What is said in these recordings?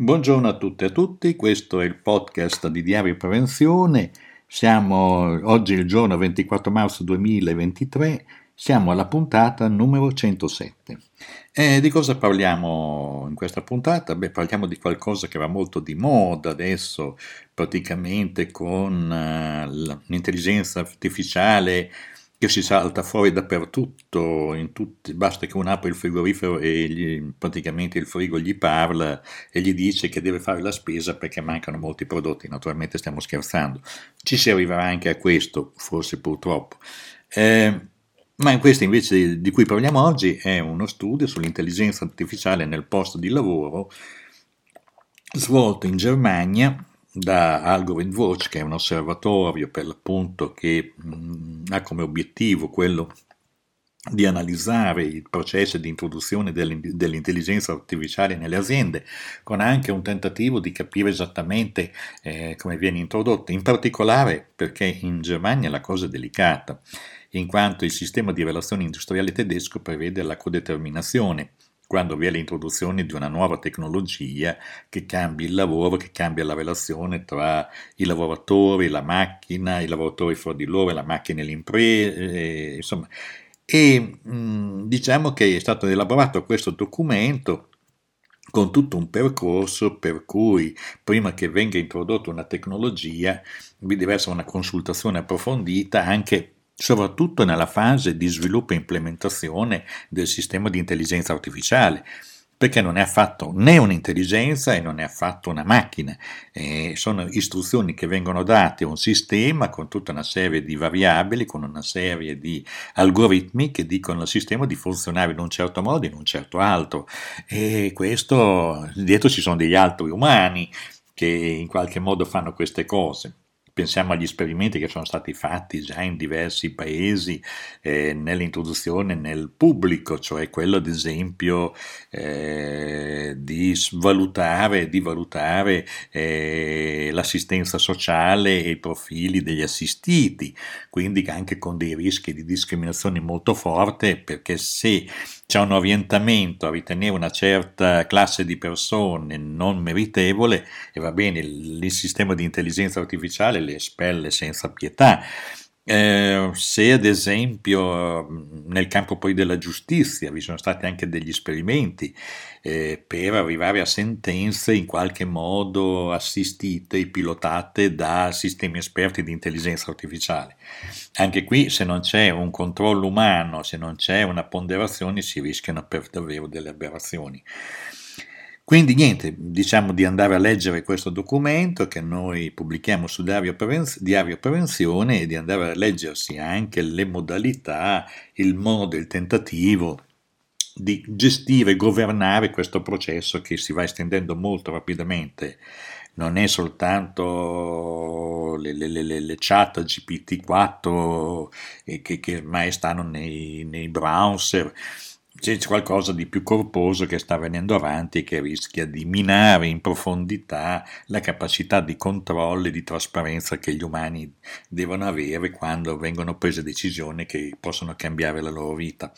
Buongiorno a tutte e a tutti, questo è il podcast di Diario Prevenzione. Siamo oggi il giorno 24 marzo 2023, siamo alla puntata numero 107. E di cosa parliamo in questa puntata? Beh, parliamo di qualcosa che va molto di moda adesso, praticamente con uh, l'intelligenza artificiale che si salta fuori dappertutto, tutti, basta che uno apre il frigorifero e gli, praticamente il frigo gli parla e gli dice che deve fare la spesa perché mancano molti prodotti, naturalmente stiamo scherzando. Ci si arriverà anche a questo, forse purtroppo. Eh, ma questo invece di cui parliamo oggi è uno studio sull'intelligenza artificiale nel posto di lavoro svolto in Germania da Algorithm Watch, che è un osservatorio per l'appunto che mh, ha come obiettivo quello di analizzare i processi di introduzione dell'intelligenza artificiale nelle aziende, con anche un tentativo di capire esattamente eh, come viene introdotta, in particolare perché in Germania la cosa è delicata, in quanto il sistema di relazioni industriali tedesco prevede la codeterminazione, quando vi è l'introduzione di una nuova tecnologia che cambia il lavoro, che cambia la relazione tra i lavoratori, la macchina, i lavoratori fra di loro, la macchina e l'impresa, eh, insomma. E mh, diciamo che è stato elaborato questo documento con tutto un percorso per cui prima che venga introdotta una tecnologia vi deve essere una consultazione approfondita anche soprattutto nella fase di sviluppo e implementazione del sistema di intelligenza artificiale, perché non è affatto né un'intelligenza e non è affatto una macchina, eh, sono istruzioni che vengono date a un sistema con tutta una serie di variabili, con una serie di algoritmi che dicono al sistema di funzionare in un certo modo e in un certo altro, e questo dietro ci sono degli altri umani che in qualche modo fanno queste cose. Pensiamo agli esperimenti che sono stati fatti già in diversi paesi eh, nell'introduzione nel pubblico, cioè quello ad esempio eh, di valutare, di valutare eh, l'assistenza sociale e i profili degli assistiti, quindi anche con dei rischi di discriminazione molto forte perché se c'è un orientamento a ritenere una certa classe di persone non meritevole e va bene, il, sistema di intelligenza artificiale le espelle senza pietà. Eh, se ad esempio nel campo poi della giustizia vi sono stati anche degli esperimenti eh, per arrivare a sentenze in qualche modo assistite e pilotate da sistemi esperti di intelligenza artificiale. Anche qui se non c'è un controllo umano, se non c'è una ponderazione si rischiano per davvero delle aberrazioni. Quindi niente, diciamo di andare a leggere questo documento che noi pubblichiamo su Diario, Prevenz- Diario Prevenzione e di andare a leggersi anche le modalità, il modo, il tentativo di gestire e governare questo processo che si va estendendo molto rapidamente. Non è soltanto le, le, le, le chat GPT-4 che, che ormai stanno nei, nei browser, c'è qualcosa di più corposo che sta venendo avanti e che rischia di minare in profondità la capacità di controllo e di trasparenza che gli umani devono avere quando vengono prese decisioni che possono cambiare la loro vita.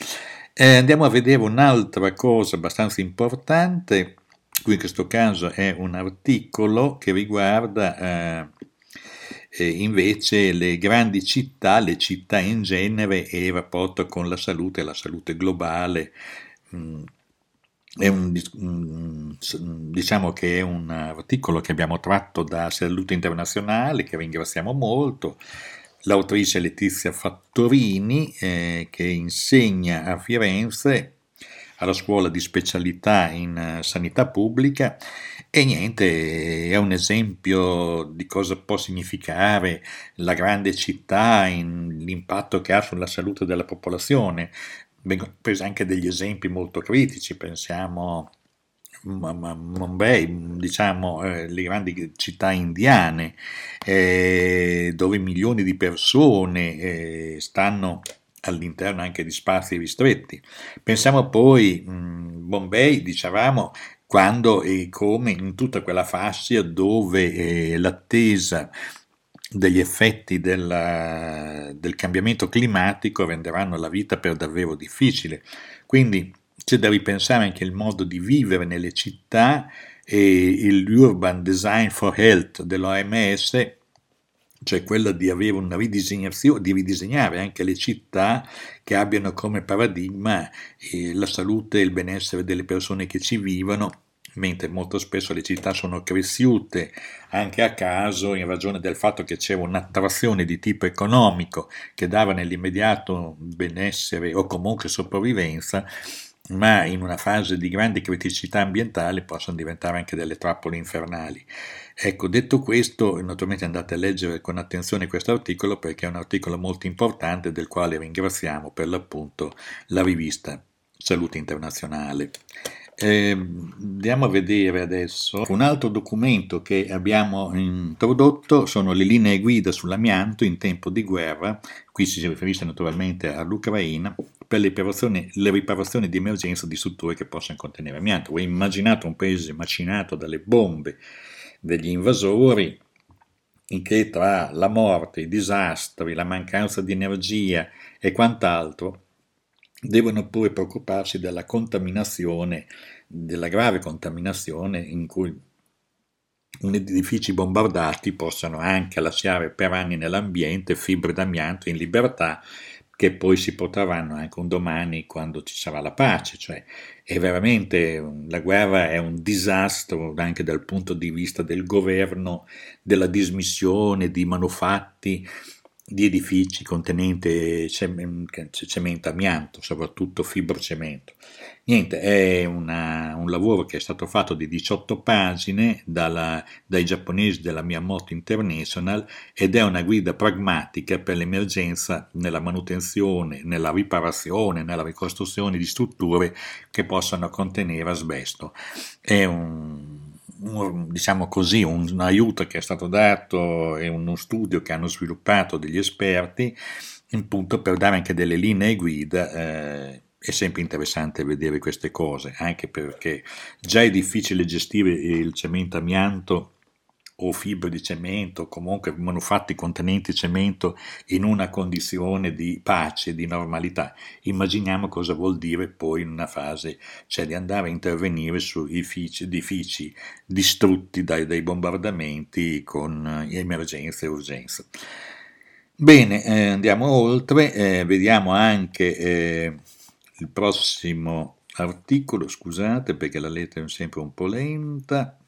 Eh, andiamo a vedere un'altra cosa abbastanza importante, qui in questo caso è un articolo che riguarda eh, eh, invece le grandi città, le città in genere e il rapporto con la salute, la salute globale. Mm, è un, mm, diciamo che è un articolo che abbiamo tratto da Salute Internazionale, che ringraziamo molto. L'autrice Letizia Fattorini, eh, che insegna a Firenze alla scuola di specialità in eh, sanità pubblica e niente, è un esempio di cosa può significare la grande città, in, l'impatto che ha sulla salute della popolazione. Vengono presi anche degli esempi molto critici, pensiamo a Mumbai, diciamo eh, le grandi città indiane, eh, dove milioni di persone eh, stanno all'interno anche di spazi ristretti. Pensiamo poi a Bombay, dicevamo, quando e come in tutta quella fascia dove eh, l'attesa degli effetti della, del cambiamento climatico renderanno la vita per davvero difficile. Quindi c'è da ripensare anche il modo di vivere nelle città e l'Urban Design for Health dell'OMS cioè quella di di ridisegnare anche le città che abbiano come paradigma eh, la salute e il benessere delle persone che ci vivono, mentre molto spesso le città sono cresciute anche a caso in ragione del fatto che c'era un'attrazione di tipo economico che dava nell'immediato benessere o comunque sopravvivenza ma in una fase di grande criticità ambientale possono diventare anche delle trappole infernali. Ecco, detto questo, naturalmente andate a leggere con attenzione questo articolo perché è un articolo molto importante del quale ringraziamo per l'appunto la rivista Salute Internazionale. Eh, andiamo a vedere adesso un altro documento che abbiamo introdotto sono le linee guida sull'amianto in tempo di guerra, qui si riferisce naturalmente all'Ucraina, per le le riparazioni di emergenza di strutture che possano contenere amianto. Voi immaginate un paese macinato dalle bombe degli invasori in che tra la morte, i disastri, la mancanza di energia e quant'altro devono pure preoccuparsi della contaminazione, della grave contaminazione in cui edifici bombardati possano anche lasciare per anni nell'ambiente fibre d'amianto in libertà che poi si potranno anche un domani quando ci sarà la pace, cioè è veramente la guerra è un disastro anche dal punto di vista del governo, della dismissione di manufatti, di edifici contenenti cemento amianto, soprattutto fibrocemento. Niente, è una, un lavoro che è stato fatto di 18 pagine dalla, dai giapponesi della Miyamoto International ed è una guida pragmatica per l'emergenza nella manutenzione, nella riparazione, nella ricostruzione di strutture che possano contenere asbesto. È un, diciamo così, un aiuto che è stato dato e uno studio che hanno sviluppato degli esperti, appunto per dare anche delle linee guida. Eh, è sempre interessante vedere queste cose, anche perché già è difficile gestire il cemento amianto o fibre di cemento, comunque manufatti contenenti cemento in una condizione di pace, di normalità. Immaginiamo cosa vuol dire poi in una fase, cioè di andare a intervenire su edifici, edifici distrutti dai, dai, bombardamenti con emergenza e urgenza. Bene, eh, andiamo oltre, eh, vediamo anche... Eh, il prossimo articolo, scusate perché la lettera è sempre un po' lenta.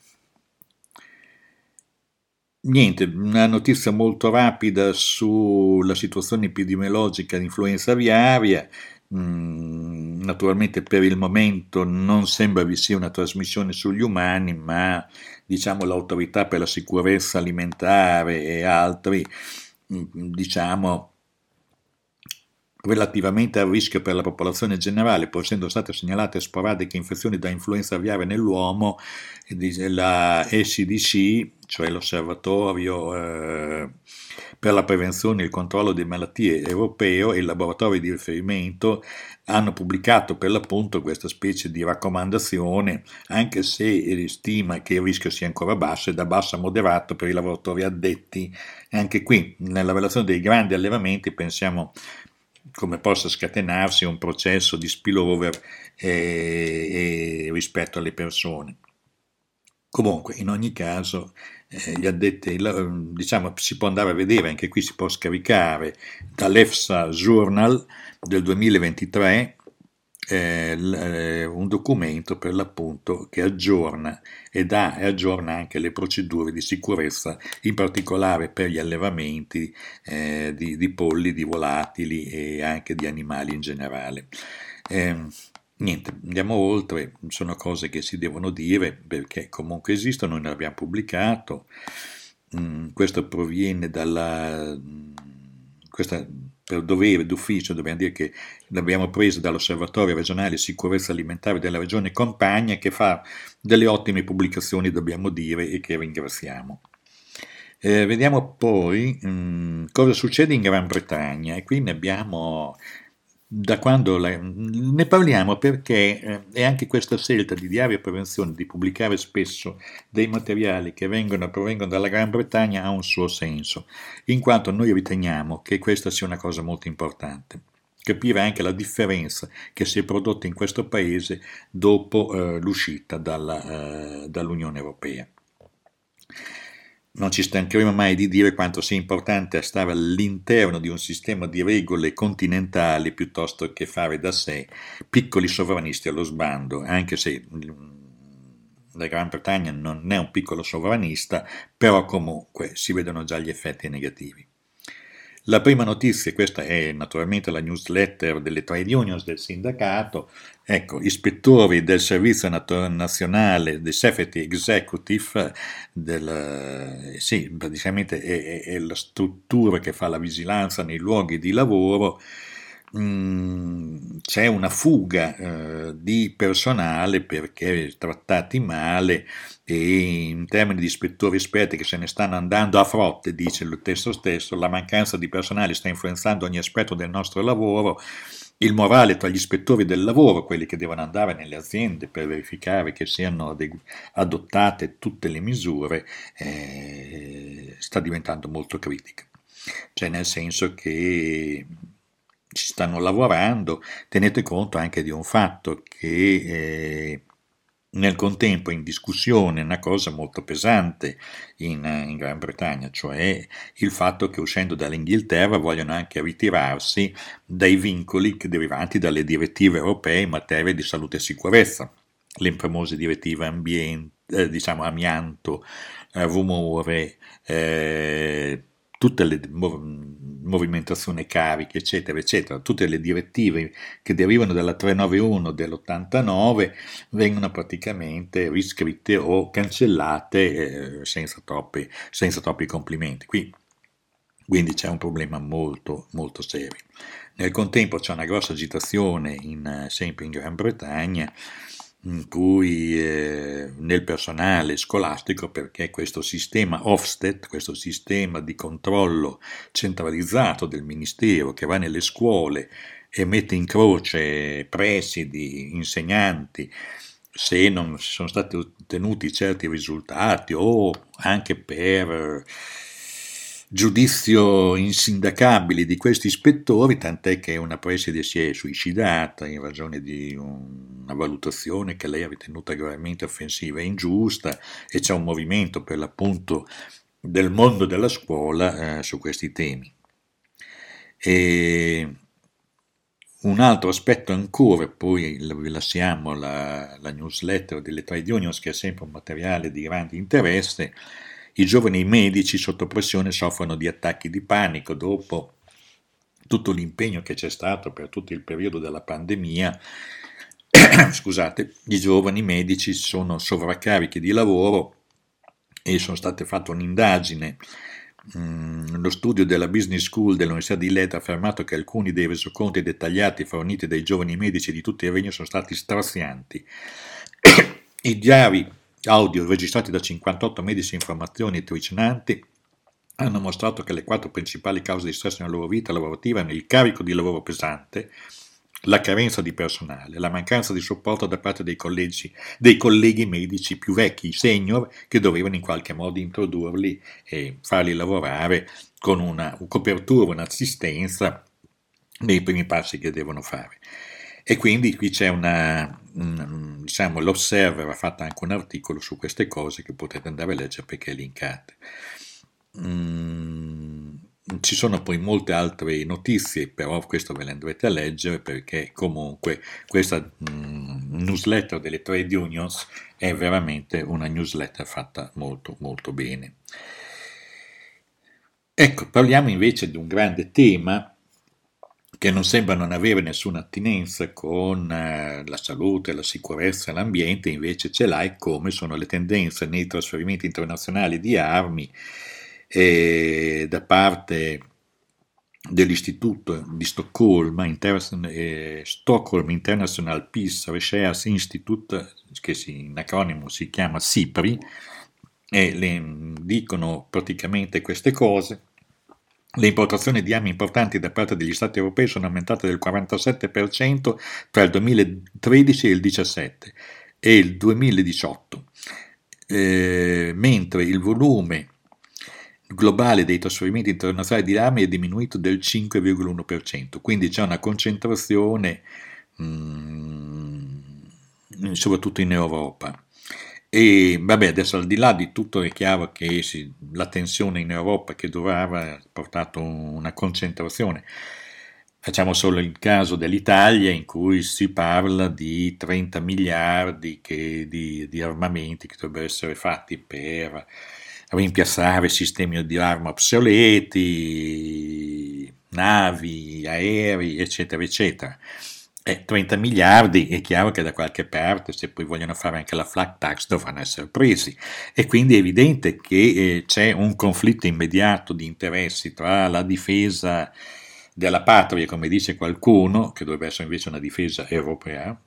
Niente, una notizia molto rapida sulla situazione epidemiologica di influenza aviaria. Mm, naturalmente per il momento non sembra vi sia una trasmissione sugli umani, ma diciamo l'autorità per la sicurezza alimentare e altri mm, diciamo Relativamente al rischio per la popolazione generale, pur essendo state segnalate sporadiche infezioni da influenza aviare nell'uomo, la ECDC, cioè l'Osservatorio eh, per la prevenzione e il controllo di malattie europeo e il laboratorio di riferimento hanno pubblicato per l'appunto questa specie di raccomandazione, anche se stima che il rischio sia ancora basso e da basso a moderato per i lavoratori addetti. Anche qui, nella relazione dei grandi allevamenti, pensiamo come possa scatenarsi un processo di spillover eh, eh, rispetto alle persone. Comunque, in ogni caso, eh, gli addetti, diciamo, si può andare a vedere, anche qui si può scaricare dall'EFSA Journal del 2023 eh, un documento per l'appunto che aggiorna e, dà, e aggiorna anche le procedure di sicurezza, in particolare per gli allevamenti eh, di, di, polli, di volatili e anche di animali in generale. Eh, niente, andiamo oltre, sono cose che si devono dire perché comunque esistono, noi ne abbiamo pubblicato. Mm, questo proviene dalla... Questa per dovere d'ufficio, dobbiamo dire che l'abbiamo preso dall'Osservatorio regionale sicurezza alimentare della regione Campania che fa delle ottime pubblicazioni, dobbiamo dire, e che ringraziamo. Eh, vediamo poi mh, mm, cosa succede in Gran Bretagna e qui ne abbiamo da quando la, ne parliamo perché eh, è anche questa scelta di diario prevenzione di pubblicare spesso dei materiali che vengono, provengono dalla Gran Bretagna ha un suo senso, in quanto noi riteniamo che questa sia una cosa molto importante. capire anche la differenza che si è prodotta in questo paese dopo eh, l'uscita dalla, eh, dall'Unione Europea. Non ci stancheremo mai di dire quanto sia importante stare all'interno di un sistema di regole continentali piuttosto che fare da sé piccoli sovranisti allo sbando, anche se mm, la Gran Bretagna non è un piccolo sovranista, però comunque si vedono già gli effetti negativi. La prima notizia, questa è naturalmente la newsletter delle trade unions del sindacato, ecco, ispettori del Servizio Nazionale del Safety Executive, del, sì, praticamente è, è, la struttura che fa la vigilanza nei luoghi di lavoro, mm, c'è una fuga eh, di personale perché trattati male e in termini di ispettori esperti che se ne stanno andando a frotte, dice il testo stesso, la mancanza di personale sta influenzando ogni aspetto del nostro lavoro, il morale tra gli ispettori del lavoro, quelli che devono andare nelle aziende per verificare che siano adottate tutte le misure, eh, sta diventando molto critica. Cioè nel senso che ci stanno lavorando, tenete conto anche di un fatto che eh, nel contempo in discussione una cosa molto pesante in, in, Gran Bretagna, cioè il fatto che uscendo dall'Inghilterra vogliono anche ritirarsi dai vincoli derivanti dalle direttive europee in materia di salute e sicurezza, le famose direttive ambiente, eh, diciamo amianto, eh, rumore, eh, tutte le movimentazione cariche, eccetera, eccetera, tutte le direttive che derivano dalla 391 dell'89 vengono praticamente riscritte o cancellate eh, senza, troppi, senza troppi complimenti. Qui, quindi c'è un problema molto, molto serio. Nel contempo c'è una grossa agitazione in, sempre in Gran Bretagna in cui eh, nel personale scolastico, perché questo sistema Ofsted, questo sistema di controllo centralizzato del Ministero che va nelle scuole e mette in croce presidi, insegnanti, se non sono stati ottenuti certi risultati o anche per giudizio insindacabile di questi ispettori, tant'è che una preside si è suicidata in ragione di una valutazione che lei ha ritenuta gravemente offensiva e ingiusta e c'è un movimento per l'appunto del mondo della scuola eh, su questi temi. E un altro aspetto ancora, poi vi lasciamo la, la newsletter delle trade unions che è sempre un materiale di grande interesse, i giovani medici sotto pressione soffrono di attacchi di panico dopo tutto l'impegno che c'è stato per tutto il periodo della pandemia. Scusate, i giovani medici sono sovraccarichi di lavoro e sono state fatte un'indagine Mm, lo studio della Business School dell'Università di Leta ha affermato che alcuni dei resoconti dettagliati forniti dai giovani medici di tutto il regno sono stati strazianti. I diari audio registrati da 58 medici in formazione e tirocinanti hanno mostrato che le quattro principali cause di stress nella loro vita lavorativa erano il carico di lavoro pesante, la carenza di personale, la mancanza di supporto da parte dei, collegi, dei colleghi medici più vecchi, i senior, che dovevano in qualche modo introdurli e farli lavorare con una copertura, un'assistenza nei primi passi che devono fare. E quindi qui c'è una, diciamo, l'Observer ha fatto anche un articolo su queste cose che potete andare a leggere perché è linkate. Mm, ci sono poi molte altre notizie, però questo ve le andrete a leggere perché comunque questa mm, newsletter delle trade unions è veramente una newsletter fatta molto molto bene. Ecco, parliamo invece di un grande tema che non sembra non avere nessuna attinenza con eh, la salute, la sicurezza e l'ambiente, invece ce l'ha e come sono le tendenze nei trasferimenti internazionali di armi eh, da parte dell'Istituto di Stoccolma, Inter- eh, Stockholm International Peace Research Institute, che in acronimo si chiama SIPRI, e le dicono praticamente queste cose le importazioni di armi importanti da parte degli Stati europei sono aumentate del 47% tra il 2013 e il 2017 e il 2018, eh, mentre il volume globale dei trasferimenti internazionali di armi è diminuito del 5,1%, quindi c'è una concentrazione mh, mm, soprattutto in Europa. E vabbè, adesso al di là di tutto è chiaro che sì, la tensione in Europa che durava ha portato una concentrazione. Facciamo solo il caso dell'Italia in cui si parla di 30 miliardi che, di, di, armamenti che dovrebbero essere fatti per rimpiazzare sistemi di arma obsoleti, navi, aerei, eccetera, eccetera. Eh, 30 miliardi è chiaro che da qualche parte, se poi vogliono fare anche la flat tax, dovranno essere presi. E quindi è evidente che eh, c'è un conflitto immediato di interessi tra la difesa della patria, come dice qualcuno, che dovrebbe essere invece una difesa europea,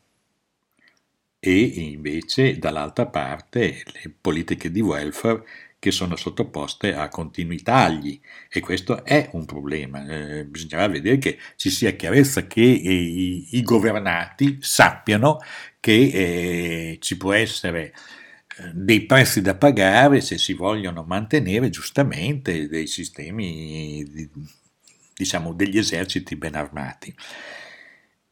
e invece dall'altra parte le politiche di welfare che sono sottoposte a continui tagli e questo è un problema. Eh, bisognerà vedere che ci sia chiarezza che eh, i, i, governati sappiano che eh, ci può essere eh, dei prezzi da pagare se si vogliono mantenere giustamente dei sistemi, diciamo, degli eserciti ben armati.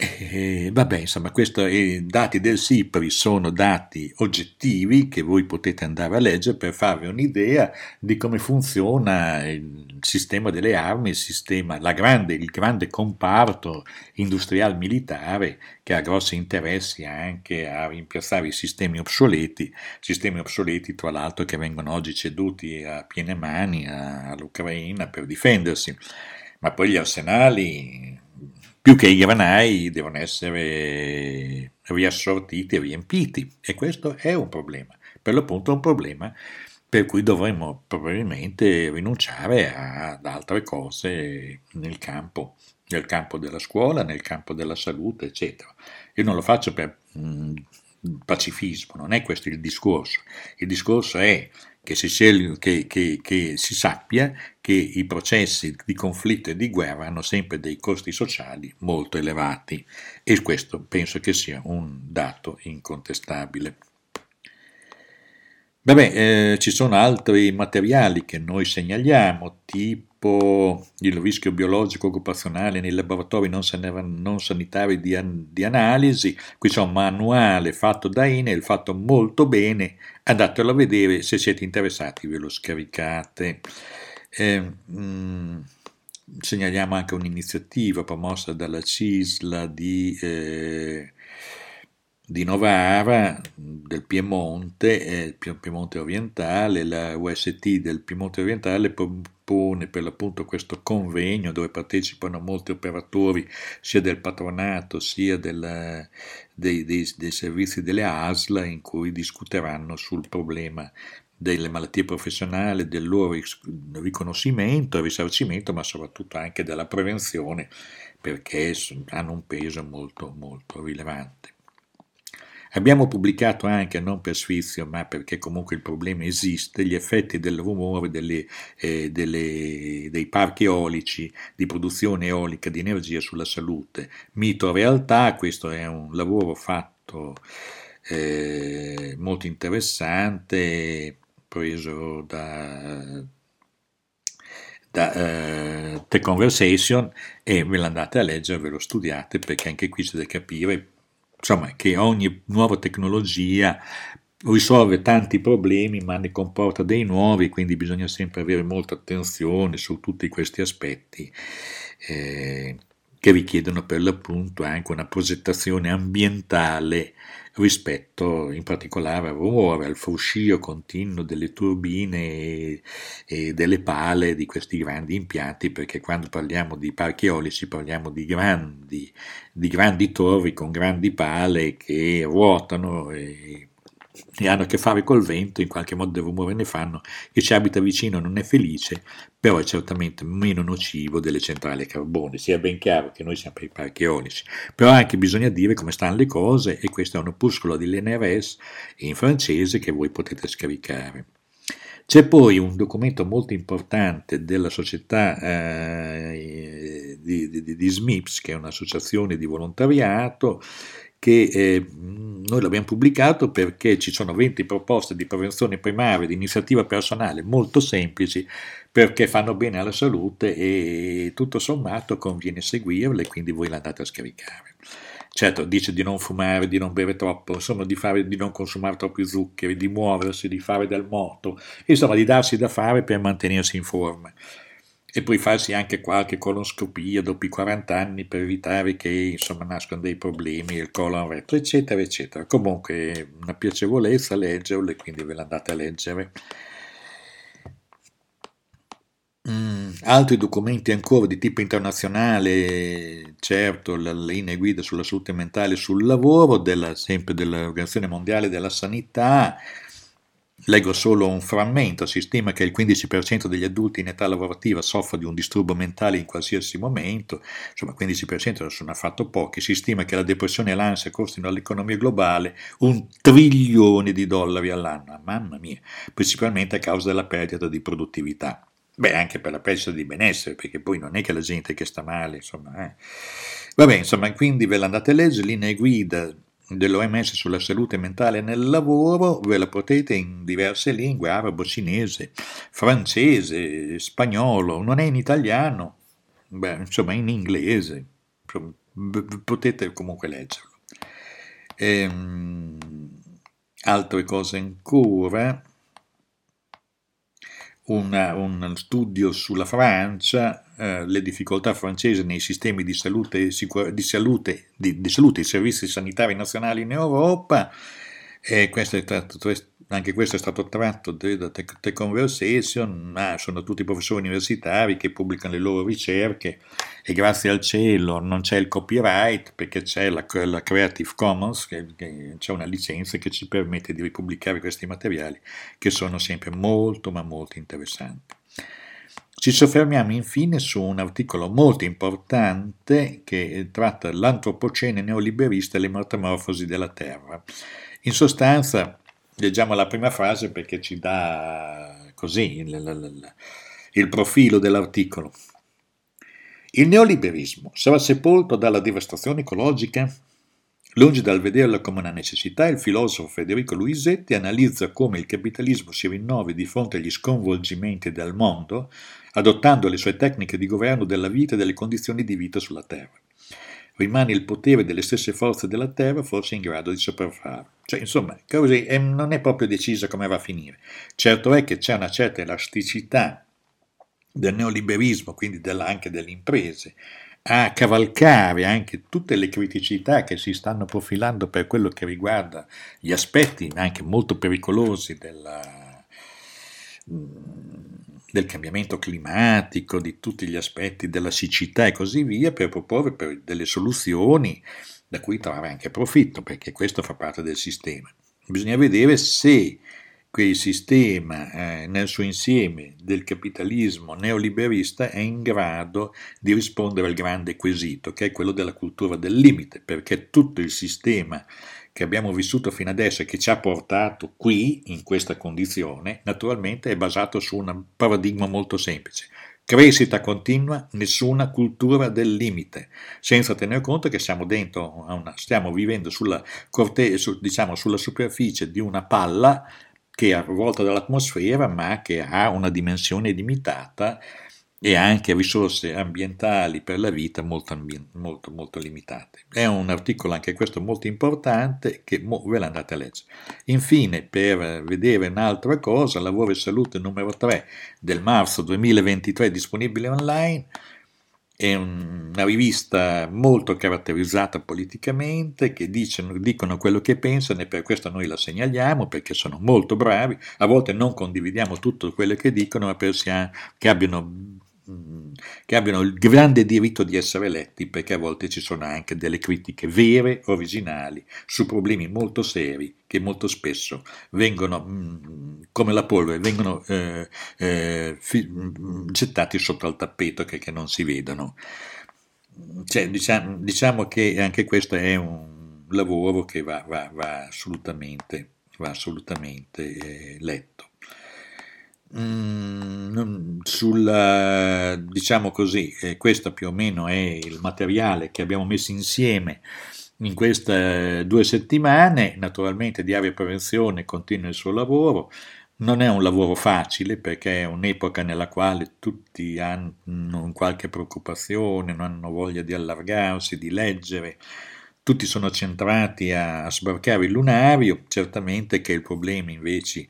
E, vabbè, insomma, i dati del SIPRI sono dati oggettivi che voi potete andare a leggere per farvi un'idea di come funziona il sistema delle armi, il, sistema, grande, il grande comparto industriale militare che ha grossi interessi anche a rimpiazzare i sistemi obsoleti, sistemi obsoleti tra l'altro che vengono oggi ceduti a piene mani all'Ucraina per difendersi, ma poi gli arsenali più che i granai devono essere riassortiti e riempiti e questo è un problema, per l'appunto un problema per cui dovremmo probabilmente rinunciare ad altre cose nel campo, nel campo della scuola, nel campo della salute, eccetera. Io non lo faccio per mh, pacifismo, non è questo il discorso. Il discorso è che si, scegli, che, che, che si, sappia che i processi di conflitto e di guerra hanno sempre dei costi sociali molto elevati e questo penso che sia un dato incontestabile. Vabbè, eh, ci sono altri materiali che noi segnaliamo, tipo il rischio biologico occupazionale nei laboratori non, non sanitari di, an- di, analisi. Qui c'è un manuale fatto da Enel, fatto molto bene, andatelo a vedere, se siete interessati ve lo scaricate. Eh, mh, mm, segnaliamo anche un'iniziativa promossa dalla CISLA di... Eh, di Novara, del Piemonte, eh, Piemonte orientale, la UST del Piemonte orientale propone per l'appunto questo convegno dove partecipano molti operatori sia del patronato sia della, dei, dei, dei servizi delle ASLA in cui discuteranno sul problema delle malattie professionali, del loro riconoscimento, risarcimento, ma soprattutto anche della prevenzione, perché hanno un peso molto, molto rilevante. Abbiamo pubblicato anche, non per sfizio, ma perché comunque il problema esiste, gli effetti del rumore delle, eh, delle, dei parchi eolici di produzione eolica di energia sulla salute. Mito realtà, questo è un lavoro fatto eh, molto interessante, preso da da uh, The Conversation e ve l'andate a leggere, ve lo studiate perché anche qui c'è da capire insomma, che ogni nuova tecnologia risolve tanti problemi ma ne comporta dei nuovi, quindi bisogna sempre avere molta attenzione su tutti questi aspetti eh, che richiedono per l'appunto anche una progettazione ambientale rispetto in particolare al rumore, al fruscio continuo delle turbine e, e, delle pale di questi grandi impianti, perché quando parliamo di parchi eolici parliamo di grandi, di grandi torri con grandi pale che ruotano e e hanno a che fare col vento, in qualche modo del rumore ne fanno, chi ci abita vicino non è felice, però è certamente meno nocivo delle centrali a carbone, sia ben chiaro che noi siamo per i parchi eolici, però anche bisogna dire come stanno le cose e questo è un opuscolo di l'NRS in francese che voi potete scaricare. C'è poi un documento molto importante della società eh, di, di, di SMIPS, che è un'associazione di volontariato, che eh, noi l'abbiamo pubblicato perché ci sono 20 proposte di prevenzione primaria, di iniziativa personale molto semplici perché fanno bene alla salute e tutto sommato conviene seguirle, quindi voi le andate a scaricare. Certo, dice di non fumare, di non bere troppo, insomma di, fare, di non consumare troppi zuccheri, di muoversi, di fare del moto, insomma di darsi da fare per mantenersi in forma e poi farsi anche qualche colonscopia dopo i 40 anni per evitare che insomma nascano dei problemi, il colon retto, eccetera, eccetera. Comunque una piacevolezza leggerlo e quindi ve l'andate a leggere. Mm, altri documenti ancora di tipo internazionale, certo, la linea guida sulla salute mentale sul lavoro, della, sempre dell'Organizzazione Mondiale della Sanità, Leggo solo un frammento, si stima che il 15% degli adulti in età lavorativa soffra di un disturbo mentale in qualsiasi momento, insomma 15% non sono affatto pochi, si stima che la depressione e l'ansia costino all'economia globale un trilione di dollari all'anno, mamma mia, principalmente a causa della perdita di produttività. Beh, anche per la perdita di benessere, perché poi non è che la gente che sta male, insomma. Eh. Vabbè, insomma, quindi ve l'andate a leggere, linee guida dell'OMS sulla salute mentale nel lavoro, ve la potete in diverse lingue, arabo, cinese, francese, spagnolo, non è in italiano, beh, insomma in inglese, potete comunque leggerlo. Ehm, altre cose ancora, una, un studio sulla Francia, eh, le difficoltà francesi nei sistemi di salute, di, salute, di, di salute e servizi sanitari nazionali in Europa, e questo è stato, anche questo è stato tratto da The Conversation, ma sono tutti professori universitari che pubblicano le loro ricerche e grazie al cielo non c'è il copyright perché c'è la, la Creative Commons, che, che c'è una licenza che ci permette di ripubblicare questi materiali che sono sempre molto ma molto interessanti. Ci soffermiamo infine su un articolo molto importante che tratta l'antropocene neoliberista e le metamorfosi della Terra. In sostanza, leggiamo la prima frase perché ci dà così il, il, il profilo dell'articolo. Il neoliberismo sarà sepolto dalla devastazione ecologica? Lungi dal vederla come una necessità, il filosofo Federico Luisetti analizza come il capitalismo si rinnovi di fronte agli sconvolgimenti del mondo, adottando le sue tecniche di governo della vita e delle condizioni di vita sulla Terra rimane il potere delle stesse forze della terra forse in grado di sopraffarlo. Cioè, insomma, così non è proprio decisa come va a finire. Certo è che c'è una certa elasticità del neoliberismo, quindi della, anche delle imprese, a cavalcare anche tutte le criticità che si stanno profilando per quello che riguarda gli aspetti anche molto pericolosi della, del cambiamento climatico, di tutti gli aspetti della siccità e così via, per proporre per delle soluzioni da cui trarre anche profitto, perché questo fa parte del sistema. Bisogna vedere se quel sistema eh, nel suo insieme del capitalismo neoliberista è in grado di rispondere al grande quesito, che è quello della cultura del limite, perché tutto il sistema che abbiamo vissuto fino adesso e che ci ha portato qui, in questa condizione, naturalmente è basato su un paradigma molto semplice. Crescita continua, nessuna cultura del limite, senza tenere conto che siamo dentro una, stiamo vivendo sulla, corte, su, diciamo, sulla superficie di una palla che è avvolta dall'atmosfera, ma che ha una dimensione limitata e anche risorse ambientali per la vita molto, molto, molto limitate. È un articolo anche questo molto importante che ve l'andate a leggere. Infine, per vedere un'altra cosa, Lavoro e Salute numero 3 del marzo 2023 disponibile online, è una rivista molto caratterizzata politicamente, che dicono, dicono quello che pensano e per questo noi la segnaliamo, perché sono molto bravi, a volte non condividiamo tutto quello che dicono, ma pensiamo che abbiano che abbiano il grande diritto di essere letti perché a volte ci sono anche delle critiche vere, originali, su problemi molto seri che molto spesso vengono mm, come la polvere, vengono eh, eh, mm, gettati sotto al tappeto che, che non si vedono. Cioè, diciamo, diciamo, che anche questo è un lavoro che va, va, va assolutamente, va assolutamente eh, letto. Mm, sul, diciamo così, eh, questo più o meno è il materiale che abbiamo messo insieme in queste due settimane. Naturalmente Diario Prevenzione continua il suo lavoro. Non è un lavoro facile perché è un'epoca nella quale tutti hanno qualche preoccupazione, non hanno voglia di allargarsi, di leggere, tutti sono centrati a sbarcare il lunario, certamente che il problema invece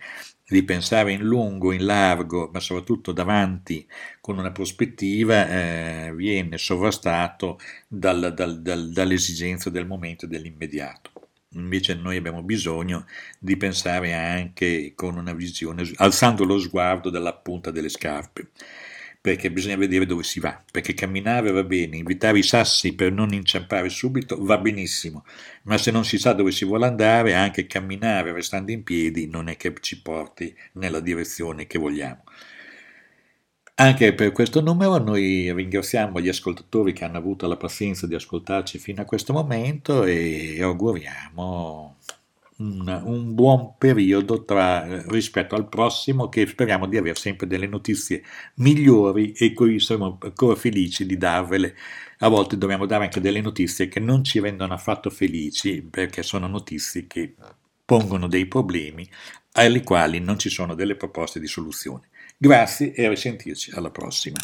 di pensare in lungo, in largo, ma soprattutto davanti con una prospettiva, eh, viene sovrastato dal, dal, dal, dall'esigenza del momento e dell'immediato. Invece noi abbiamo bisogno di pensare anche con una visione, alzando lo sguardo dalla punta delle scarpe perché bisogna vedere dove si va, perché camminare va bene, invitare i sassi per non inciampare subito va benissimo, ma se non si sa dove si vuole andare, anche camminare restando in piedi non è che ci porti nella direzione che vogliamo. Anche per questo numero noi ringraziamo gli ascoltatori che hanno avuto la pazienza di ascoltarci fino a questo momento e auguriamo un, un buon periodo tra, rispetto al prossimo che speriamo di avere sempre delle notizie migliori e cui siamo ancora felici di darvele. A volte dobbiamo dare anche delle notizie che non ci rendono affatto felici perché sono notizie che pongono dei problemi ai quali non ci sono delle proposte di soluzione. Grazie e a risentirci alla prossima.